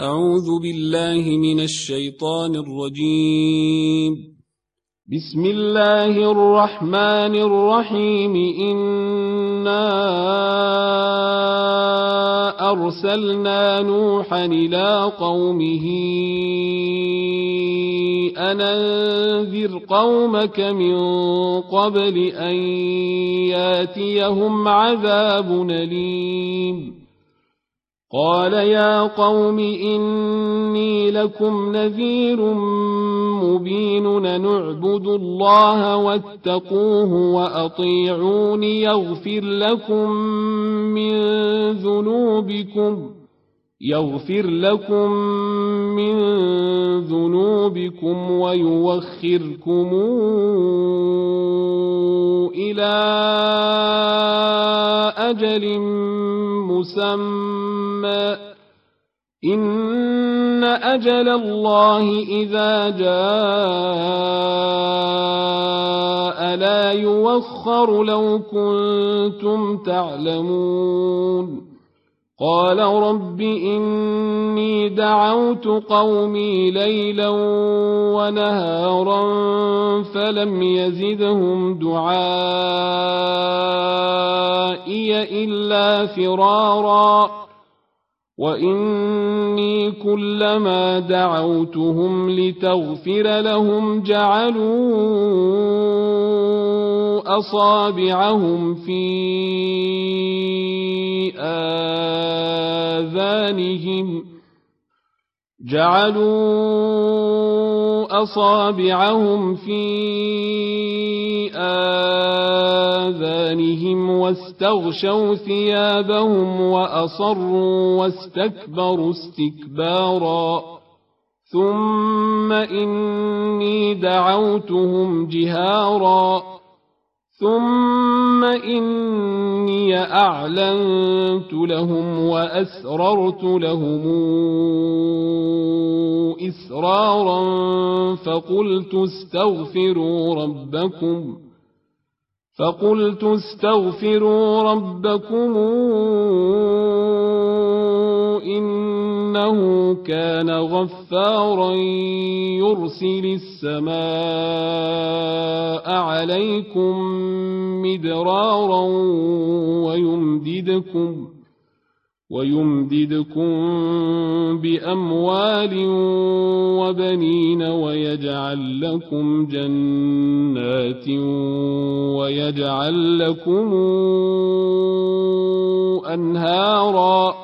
أعوذ بالله من الشيطان الرجيم. بسم الله الرحمن الرحيم. إنا أرسلنا نوحا إلى قومه أن أنذر قومك من قبل أن ياتيهم عذاب أليم. قال يا قوم إني لكم نذير مبين نعبد الله واتقوه وأطيعون يغفر لكم من ذنوبكم يغفر لكم من ذنوبكم ويوخركم إلى أجل مسمى إن أجل الله إذا جاء لا يوخر لو كنتم تعلمون. قال رب إني دعوت قومي ليلا ونهارا فلم يزدهم دعائي إلا فرارا. وإني كلما دعوتهم لتغفر لهم جعلوا أصابعهم في آذانهم جعلوا أصابعهم في آذانهم واستغشوا ثيابهم وأصروا واستكبروا استكبارا. ثم إني دعوتهم جهارا. ثم إني أعلنت لهم وأسررت لهم إسرارا فقلت استغفروا ربكم فقلت استغفروا ربكم إنه كان غفارا يرسل السماء عليكم مدرارا ويمددكم ويمددكم بأموال وبنين ويجعل لكم جنات ويجعل لكم أنهارا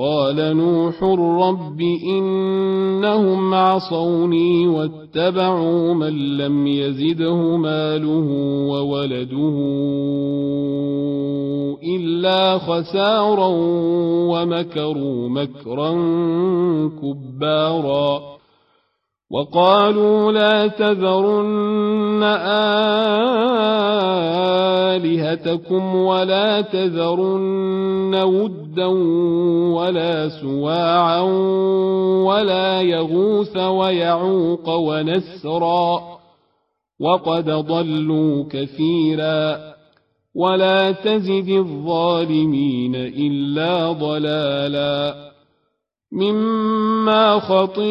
قال نوح رب إنهم عصوني واتبعوا من لم يزده ماله وولده إلا خسارا ومكروا مكرا كبارا. وقالوا لا تذرن آلهتكم ولا تذرن ودا ولا سواعا ولا يغوث ويعوق ونسرا وقد ضلوا كثيرا ولا تزد الظالمين إلا ضلالا مما خطيئاتهم